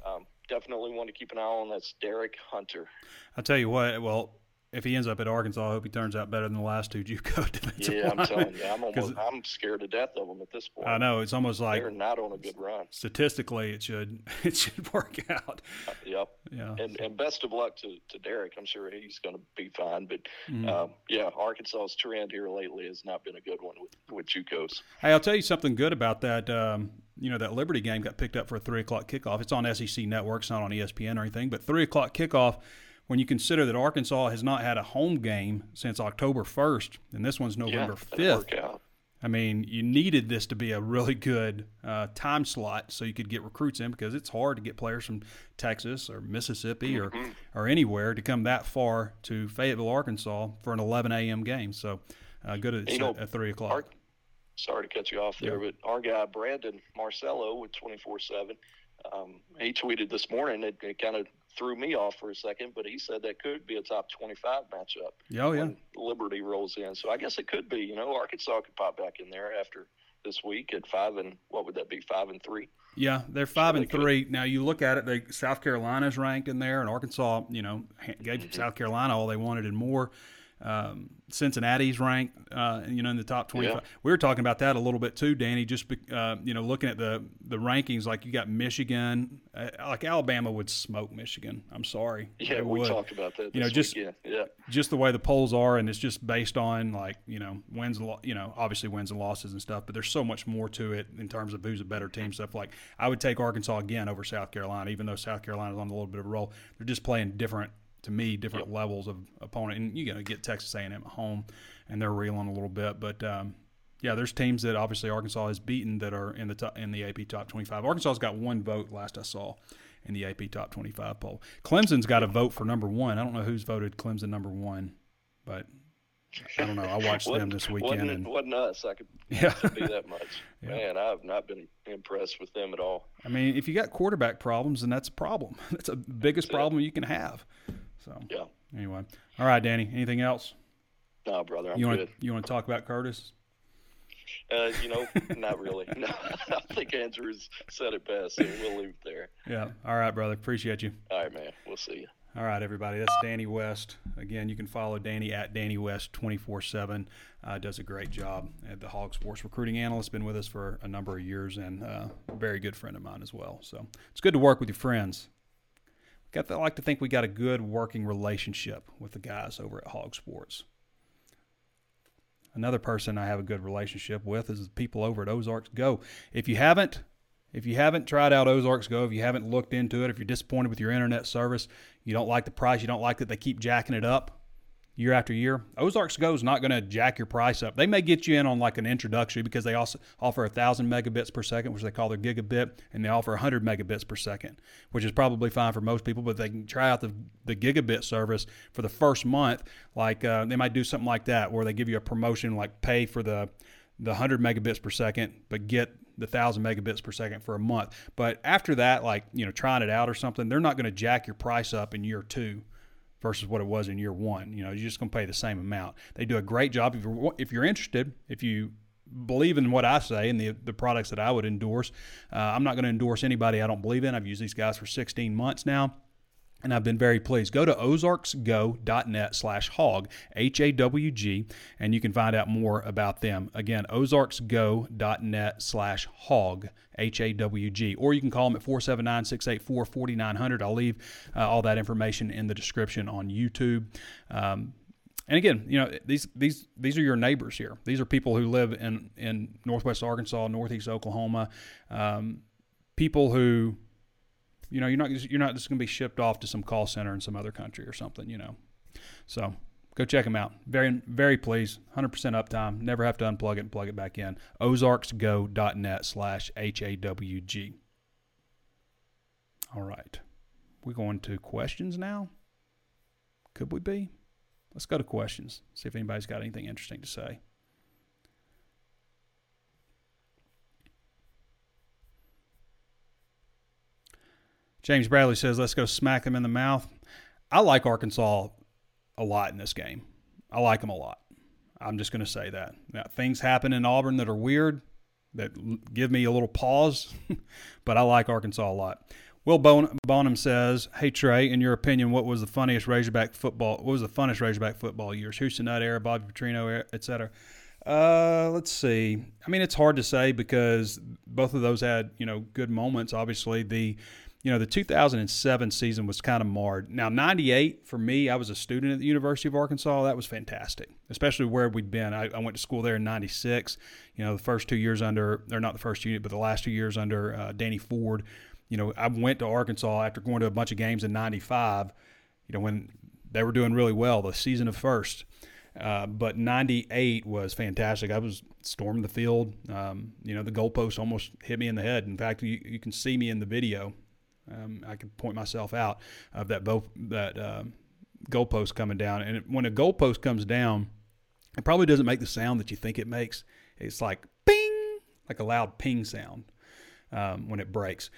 um, definitely want to keep an eye on. That's Derek Hunter. I'll tell you what. Well, if he ends up at Arkansas, I hope he turns out better than the last two JUCO defensive Yeah, I'm telling you, I'm almost I'm scared to death of them at this point. I know it's almost like they're not on a good run. statistically it should (laughs) it should work out. Yep. Yeah. And and best of luck to, to Derek. I'm sure he's going to be fine. But Mhm. um, yeah, Arkansas's trend here lately has not been a good one with with JUCOs. Hey, I'll tell you something good about that. Um, you know, that Liberty game got picked up for a three o'clock kickoff. It's on SEC Network, it's not on ESPN or anything, but three o'clock kickoff. When you consider that Arkansas has not had a home game since October first, and this one's November yeah, fifth. that'd work out. I mean, you needed this to be a really good uh, time slot so you could get recruits in because it's hard to get players from Texas or Mississippi or, Mm-hmm. or anywhere to come that far to Fayetteville, Arkansas for an 11 a.m. game. So uh, good at, You know, at 3 o'clock. Our, sorry to cut you off there, but our guy Brandon Marcello with 24 7, um, he tweeted this morning. It, it kind of threw me off for a second, but he said that could be a top 25 matchup. oh, yeah. Liberty rolls in. So I guess it could be. You know, Arkansas could pop back in there after this week at five and what would that be? Five and three. Yeah, they're five they and could. three. Now you look at it; they South Carolina's ranked in there, and Arkansas, you know, gave Mm-hmm. South Carolina all they wanted and more. Um, Cincinnati's ranked, uh, you know, in the top twenty-five. Yeah. We were talking about that a little bit too, Danny. Just be, uh, you know, looking at the the rankings, like you got Michigan, uh, like Alabama would smoke Michigan. I'm sorry, Yeah, we would. talked about that. You know, just- weekend. yeah, just the way the polls are, and it's just based on like you know wins, lo- you know, obviously wins and losses and stuff. But there's so much more to it in terms of who's a better team stuff. Like I would take Arkansas again over South Carolina, even though South Carolina's on a little bit of a roll. They're just playing different to me, different levels of opponent. And you got to get Texas A&M at home, and they're reeling a little bit. But um, yeah, there's teams that obviously Arkansas has beaten that are in the top, in the AP top 25. Arkansas's got one vote last I saw in the AP top 25 poll. Clemson's got a vote for number one. I don't know who's voted Clemson number one, but I don't know. I watched them this weekend, Wasn't, and wasn't us. I could Yeah. be that much. (laughs) Yeah. Man, I've not been impressed with them at all. I mean, if you got quarterback problems, then that's a problem. (laughs) That's the biggest That's it. problem you can have. So Yeah. anyway, all right, Danny. Anything else No, brother, I'm you want good. to you want to talk about Curtis? Uh, you know, not really. (laughs) No, I think Andrews said it best, so we'll leave it there. Yeah. All right, brother. Appreciate you. All right, man. We'll see you. All right, everybody. That's Danny West. Again, you can follow Danny at Danny West 24 7. Uh, does a great job at the Hawg Sports recruiting analyst. Been with us for a number of years and uh, a very good friend of mine as well. So it's good to work with your friends. Got to, I like to think we got a good working relationship with the guys over at Hawg Sports. Another person I have a good relationship with is the people over at Ozarks Go. If you haven't, if you haven't tried out Ozarks Go, if you haven't looked into it, if you're disappointed with your internet service, you don't like the price, you don't like that they keep jacking it up year after year, Ozarks Go is not going to jack your price up. They may get you in on like an introductory because they also offer a thousand megabits per second, which they call their gigabit, and they offer 100 megabits per second, which is probably fine for most people. But they can try out the the gigabit service for the first month. Like uh, they might do something like that, where they give you a promotion, like pay for the the 100 megabits per second, but get the thousand megabits per second for a month. But after that, like you know, trying it out or something, they're not going to jack your price up in year two versus what it was in year one. You know, you're just going to pay the same amount. They do a great job. If you're, if you're interested, if you believe in what I say and the, the products that I would endorse, uh, I'm not going to endorse anybody I don't believe in. I've used these guys for 16 months now and I've been very pleased. Go to ozarksgo.net slash hawg, H A W G, and you can find out more about them. Again, ozarksgo.net slash hawg, H A W G, or you can call them at 479 684 4900. I'll leave uh, all that information in the description on YouTube. Um, and again, you know these these these are your neighbors here. These are people who live in in Northwest Arkansas, Northeast Oklahoma, um, people who you know, you're not you're not just going to be shipped off to some call center in some other country or something. You know, so go check them out. Very very pleased. 100% uptime. Never have to unplug it and plug it back in. Ozarksgo.net slash H A W G. All right. We're going to questions now. Could we be? Let's go to questions. See if anybody's got anything interesting to say. James Bradley says, let's go smack them in the mouth. I like Arkansas a lot in this game. I like them a lot. I'm just going to say that. Now, things happen in Auburn that are weird, that give me a little pause, (laughs) but I like Arkansas a lot. Will bon- Bonham says, "Hey Trey, in your opinion, what was the funniest Razorback football? What was the funniest Razorback football years? Houston Nutt era, Bobby Petrino, etc." Uh, let's see. I mean, it's hard to say because both of those had you know good moments. Obviously, the you know, the 2007 season was kind of marred. Now, 98, for me, I was a student at the University of Arkansas. That was fantastic, especially where we'd been. I, I went to school there in 96. You know, the first two years under, or not the first unit, but the last two years under uh, Danny Ford. You know, I went to Arkansas after going to a bunch of games in 95, you know, when they were doing really well, the season of first. Uh, but 98 was fantastic. I was storming the field. Um, you know, the goalpost almost hit me in the head. In fact, you, you can see me in the video um, I can point myself out of that both that uh, goalpost coming down. And when a goalpost comes down, it probably doesn't make the sound that you think it makes. It's like ping, like a loud ping sound um, when it breaks.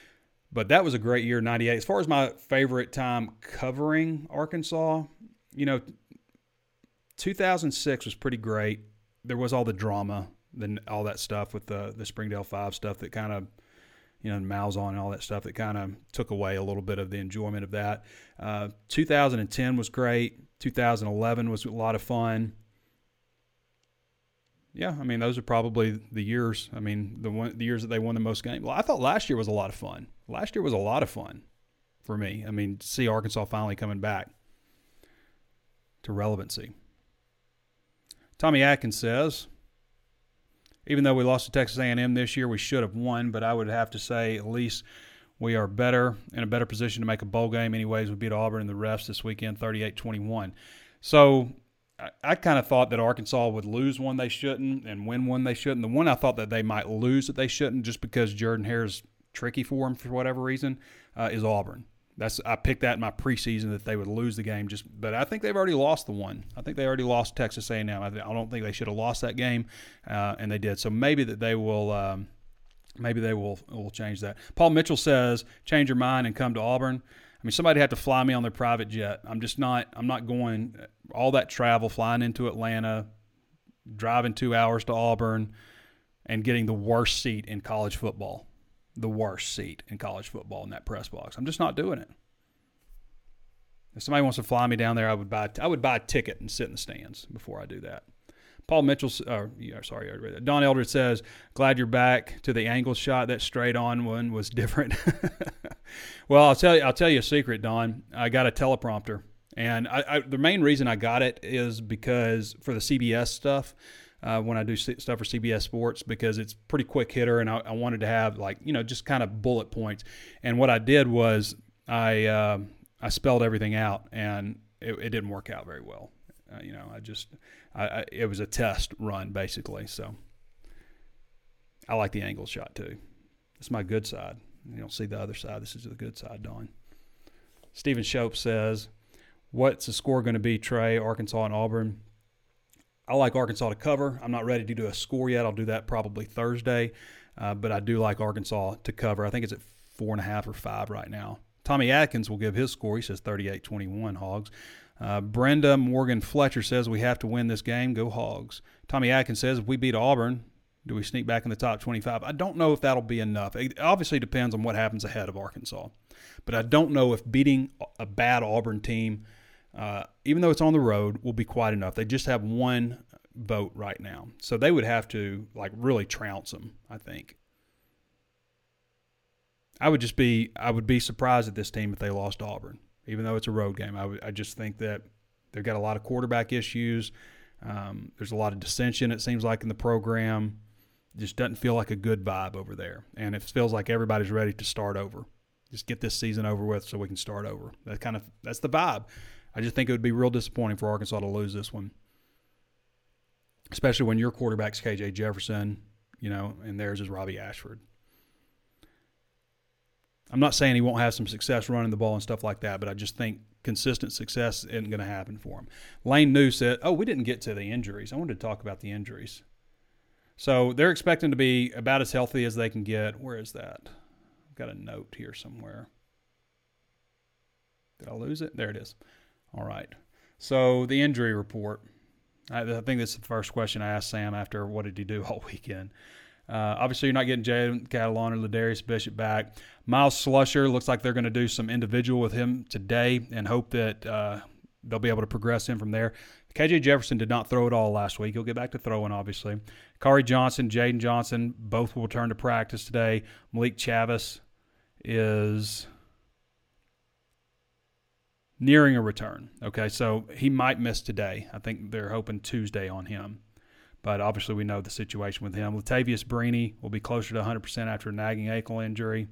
But that was a great year, '98. As far as my favorite time covering Arkansas, you know, 2006 was pretty great. There was all the drama, then all that stuff with the the Springdale Five stuff that kind of you know, Malzahn and all that stuff that kind of took away a little bit of the enjoyment of that. Uh, 2010 was great. 2011 was a lot of fun. Yeah, I mean those are probably the years. I mean the one, the years that they won the most games. Well, I thought last year was a lot of fun. Last year was a lot of fun for me. I mean, see Arkansas finally coming back to relevancy. Tommy Atkins says, even though we lost to Texas A&M this year, we should have won. But I would have to say at least we are better in a better position to make a bowl game. Anyways, we beat Auburn and the refs this weekend, 38-21. So I, I kind of thought that Arkansas would lose one they shouldn't and win one they shouldn't. The one I thought that they might lose that they shouldn't, just because Jordan Hare is tricky for them for whatever reason, uh, is Auburn. That's I picked that in my preseason that they would lose the game. Just, but I think they've already lost the one. I think they already lost Texas A&M. I, I don't think they should have lost that game, uh, and they did. So maybe that they will. Um, maybe they will will change that. Paul Mitchell says, change your mind and come to Auburn. I mean, somebody had to fly me on their private jet. I'm just not. I'm not going all that travel, flying into Atlanta, driving two hours to Auburn, and getting the worst seat in college football the worst seat in college football in that press box. I'm just not doing it. If somebody wants to fly me down there, I would buy I would buy a ticket and sit in the stands before I do that. Paul Mitchell, uh, yeah, sorry, Don Eldred says, "Glad you're back to the angle shot. That straight on one was different." (laughs) well, I'll tell you, I'll tell you a secret, Don. I got a teleprompter, and I, I, the main reason I got it is because for the CBS stuff, uh, when I do stuff for CBS Sports because it's pretty quick hitter, and I, I, wanted to have like you know just kind of bullet points. And what I did was I uh, I spelled everything out, and it, it didn't work out very well. Uh, you know, I just I, I, it was a test run basically. So I like the angle shot too. It's my good side. You don't see the other side. This is the good side, Don. Stephen Shope says, "What's the score going to be, Trey? Arkansas and Auburn." I like Arkansas to cover. I'm not ready to do a score yet. I'll do that probably Thursday. uh, but I do like Arkansas to cover. I think it's at four and a half or five right now. Tommy Atkins will give his score. He says 38 21 Hogs. Uh, Brenda Morgan Fletcher says we have to win this game. Go Hogs. Tommy Atkins says if we beat Auburn, do we sneak back in the top 25? I don't know if that'll be enough. It obviously depends on what happens ahead of Arkansas. But I don't know if beating a bad Auburn team, uh, even though it's on the road, will be quite enough. They just have one vote right now. So they would have to like really trounce them, I think. I would just be I would be surprised at this team if they lost Auburn, even though it's a road game. I, just think that they've got a lot of quarterback issues. Um, there's a lot of dissension. It seems like in the program, it just doesn't feel like a good vibe over there, and it feels like everybody's ready to start over. Just get this season over with so we can start over. That kind of that's the vibe. I just think it would be real disappointing for Arkansas to lose this one, especially when your quarterback's KJ Jefferson, you know, and theirs is Robby Ashford. I'm not saying he won't have some success running the ball and stuff like that, but I just think consistent success isn't going to happen for him. Lane New said, "Oh, we didn't get to the injuries. I wanted to talk about the injuries." So they're expecting to be about as healthy as they can get. Where is that? I've got a note here somewhere. Did I lose it? There it is. All right. So the injury report. I, I think this is the first question I asked Sam after what did he do all (laughs) weekend. Uh, obviously, you're not getting Jalen Catalon or LaDarrius Bishop back. Myles Slusher looks like they're going to do some individual with him today and hope that uh, they'll be able to progress him from there. KJ Jefferson did not throw it all last week. He'll get back to throwing, obviously. Khari Johnson, Jaden Johnson, both will return to practice today. Malik Chavis is nearing a return. Okay, so he might miss today. I think they're hoping Tuesday on him. But obviously, we know the situation with him. Latavius Brini will be closer to 100% after a nagging ankle injury.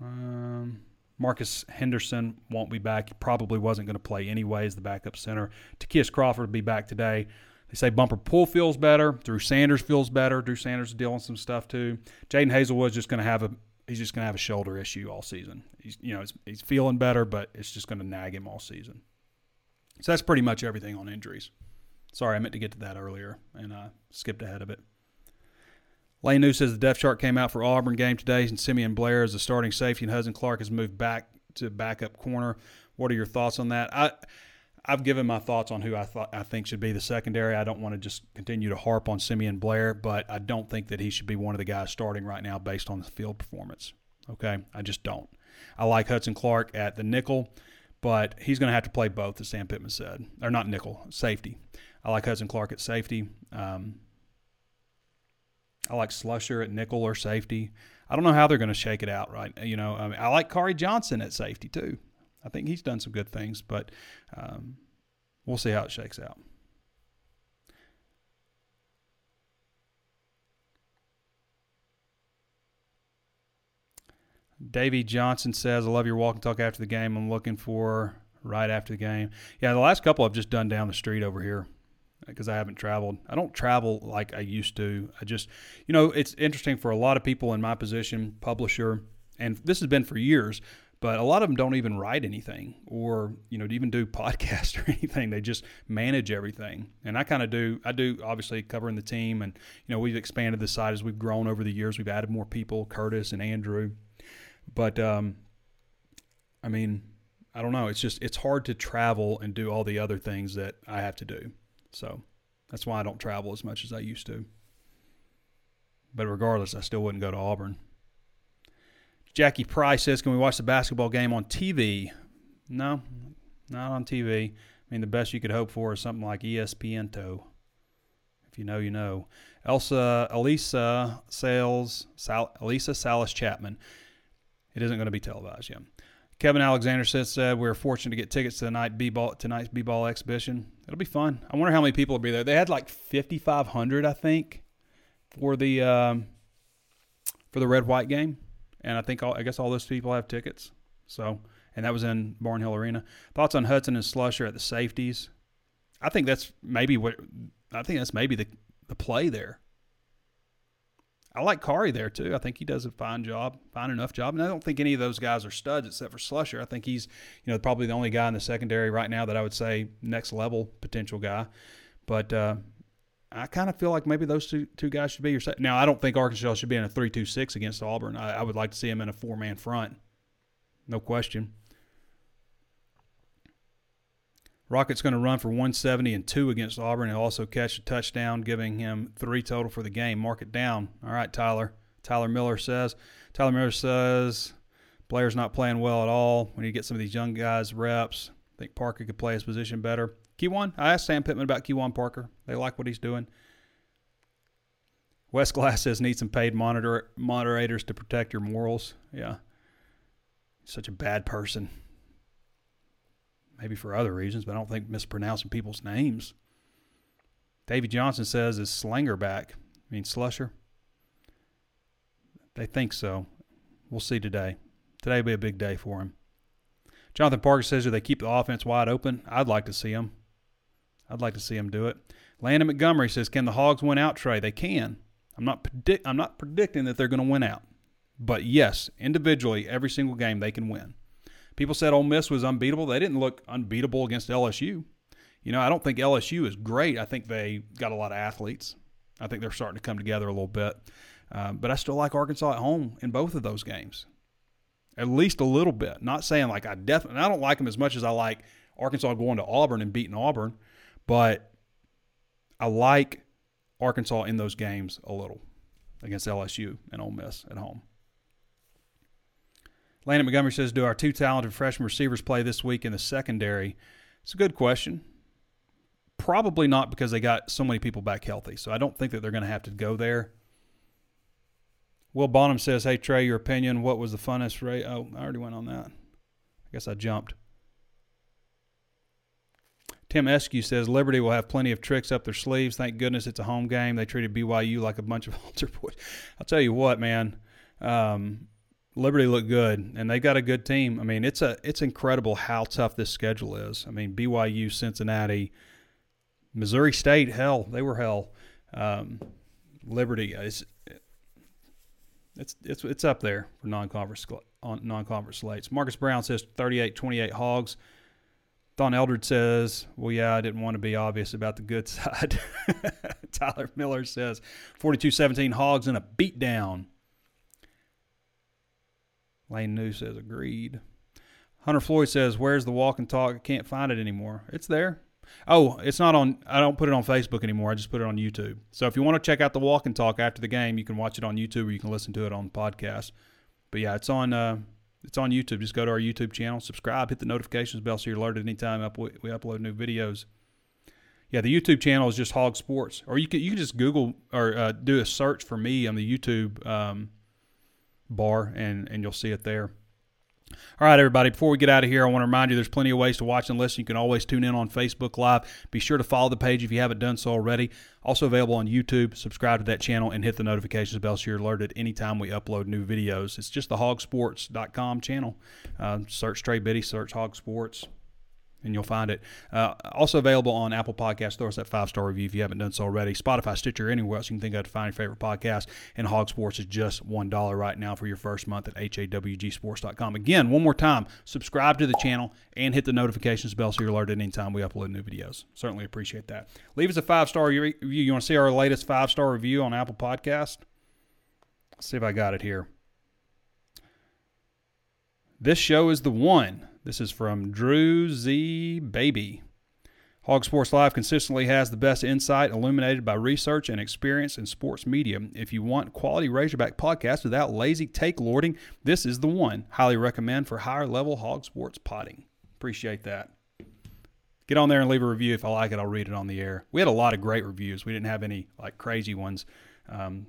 Um, Marcus Henderson won't be back. He probably wasn't going to play anyway as the backup center. Ty'Kieast Crawford will be back today. They say Bumper Pool feels better. Drew Sanders feels better. Drew Sanders is dealing some stuff too. Jadon Haselwood's just going to have a he's just going to have a shoulder issue all season. He's you know he's feeling better, but it's just going to nag him all season. So that's pretty much everything on injuries. Sorry, I meant to get to that earlier and uh, skipped ahead of it. Lane New says the depth chart came out for Auburn game today, and Simeon Blair is the starting safety, and Hudson Clark has moved back to backup corner. What are your thoughts on that? I I've given my thoughts on who I thought I think should be the secondary. I don't want to just continue to harp on Simeon Blair, but I don't think that he should be one of the guys starting right now based on the field performance. Okay, I just don't. I like Hudson Clark at the nickel, but he's going to have to play both, as Sam Pittman said, or not nickel, safety. I like Hudson Clark at safety. Um, I like Slusher at nickel or safety. I don't know how they're going to shake it out, right? You know, I, mean, I like Khari Johnson at safety too. I think he's done some good things, but um, we'll see how it shakes out. Davey Johnson says, I love your walk and talk after the game. I'm looking for right after the game. Yeah, the last couple I've just done down the street over here because I haven't traveled. I don't travel like I used to. I just, you know, it's interesting for a lot of people in my position, publisher, and this has been for years, but a lot of them don't even write anything or, you know, even do (laughs) podcasts or anything. They just manage everything. And I kind of do, I do obviously covering the team and, you know, we've expanded the site as we've grown over the years. We've added more people, Curtis and Andrew. But, um, I mean, I don't know. It's just, it's hard to travel and do all the other things that I have to do. So that's why I don't travel as much as I used to. But regardless, I still wouldn't go to Auburn. Jackie Price says, Can we watch the basketball game on TV? No, not on TV. I mean, the best you could hope for is something like ESPN. To If you know, you know. Elsa, Elisa Sales, Sal, Elisa Salas Chapman. It isn't going to be televised yet. Kevin Alexander says uh, we're fortunate to get tickets to tonight B-ball tonight's B-ball exhibition. It'll be fun. I wonder how many people will be there. They had like 5,500, I think, for the um, for the red white game, and I think all, I guess all those people have tickets. So, and that was in Barnhill Arena. Thoughts on Hudson and Slusher at the safeties? I think that's maybe what I think that's maybe the the play there. I like Khari there too. I think he does a fine job, fine enough job. And I don't think any of those guys are studs except for Slusher. I think he's, you know, probably the only guy in the secondary right now that I would say next level potential guy. But uh, I kind of feel like maybe those two two guys should be your set. Now, I don't think Arkansas should be in a three-two-six against Auburn. I, I would like to see them in a four-man front, no question. Rocket's going to run for 170 and two against Auburn and also catch a touchdown, giving him three total for the game. Mark it down. All right, Tyler. Tyler Miller says. Tyler Miller says Blair's not playing well at all. When you get some of these young guys reps, I think Parker could play his position better. Keyjuan, I asked Sam Pittman about Keyjuan Parker. They like what he's doing. West Glass says need some paid monitor moderators to protect your morals. Yeah. Such a bad person maybe for other reasons, but I don't think mispronouncing people's names. Davy Johnson says, is Slanger back? I mean, Slusher? They think so. We'll see today. Today will be a big day for him. Jonathan Parker says, do they keep the offense wide open? I'd like to see them. I'd like to see them do it. Landon Montgomery says, can the Hogs win out, Trey? They can. I'm not predict. I'm not predicting that they're going to win out, but yes, individually, every single game they can win. People said Ole Miss was unbeatable. They didn't look unbeatable against LSU. You know, I don't think LSU is great. I think they got a lot of athletes. I think they're starting to come together a little bit. Uh, but I still like Arkansas at home in both of those games, at least a little bit. Not saying like I definitely, I don't like them as much as I like Arkansas going to Auburn and beating Auburn, but I like Arkansas in those games a little against LSU and Ole Miss at home. Landon Montgomery says, Do our two talented freshman receivers play this week in the secondary? It's a good question. Probably not because they got so many people back healthy. So I don't think that they're going to have to go there. Will Bonham says, Hey, Trey, your opinion. What was the funnest? Oh, I already went on that. I guess I jumped. Tim Eskew says Liberty will have plenty of tricks up their sleeves. Thank goodness it's a home game. They treated BYU like a bunch of (laughs) altar boys. I'll tell you what, man. Um, Liberty looked good, and they got a good team. I mean, it's a it's incredible how tough this schedule is. I mean, BYU, Cincinnati, Missouri State, hell, they were hell. Um, Liberty is it's it's it's up there for non-conference non-conference slates. Marcus Brown says 38-28 Hogs. Don Eldred says, "Well, yeah, I didn't want to be obvious about the good (laughs) side." Tyler Miller says 42-17 Hogs in a beatdown. Lane New says agreed. Hunter Floyd says, "Where's the walk and talk? I can't find it anymore. It's there. Oh, it's not on. I don't put it on Facebook anymore. I just put it on YouTube. So if you want to check out the walk and talk after the game, you can watch it on YouTube or you can listen to it on the podcast. But yeah, it's on. Uh, it's on YouTube. Just go to our YouTube channel, subscribe, hit the notifications bell so you're alerted anytime up, we upload new videos. Yeah, the YouTube channel is just Hawg Sports, or you can you can just Google or uh, do a search for me on the YouTube. Um, bar, and, and you'll see it there. All right, everybody, before we get out of here, I want to remind you there's plenty of ways to watch and listen. You can always tune in on Facebook Live. Be sure to follow the page if you haven't done so already. Also available on YouTube. Subscribe to that channel and hit the notifications bell so you're alerted anytime we upload new videos. It's just the hawgsports.com channel. Uh, search Trey Biddy, search Hawg Sports and you'll find it. Uh, also available on Apple Podcasts. Throw us that five star review if you haven't done so already. Spotify, Stitcher, anywhere else you can think of to find your favorite podcast. And Hawg Sports is just $1 right now for your first month at hawgsports.com. Again, one more time, subscribe to the channel and hit the notifications bell so you're alerted anytime we upload new videos. Certainly appreciate that. Leave us a five star review. You want to see our latest five star review on Apple Podcast? Let's see if I got it here. This show is the one. This is from Drew Z Baby. Hawg Sports Live consistently has the best insight illuminated by research and experience in sports media. If you want quality Razorback podcast without lazy take lording, this is the one. Highly recommend for higher level Hawg Sports potting. Appreciate that. Get on there and leave a review. If I like it, I'll read it on the air. We had a lot of great reviews. We didn't have any like crazy ones. Um,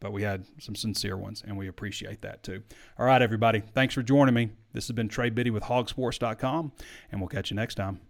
but we had some sincere ones, and we appreciate that too. All right, everybody, thanks for joining me. This has been Trey Biddy with hawgsports.com, and we'll catch you next time.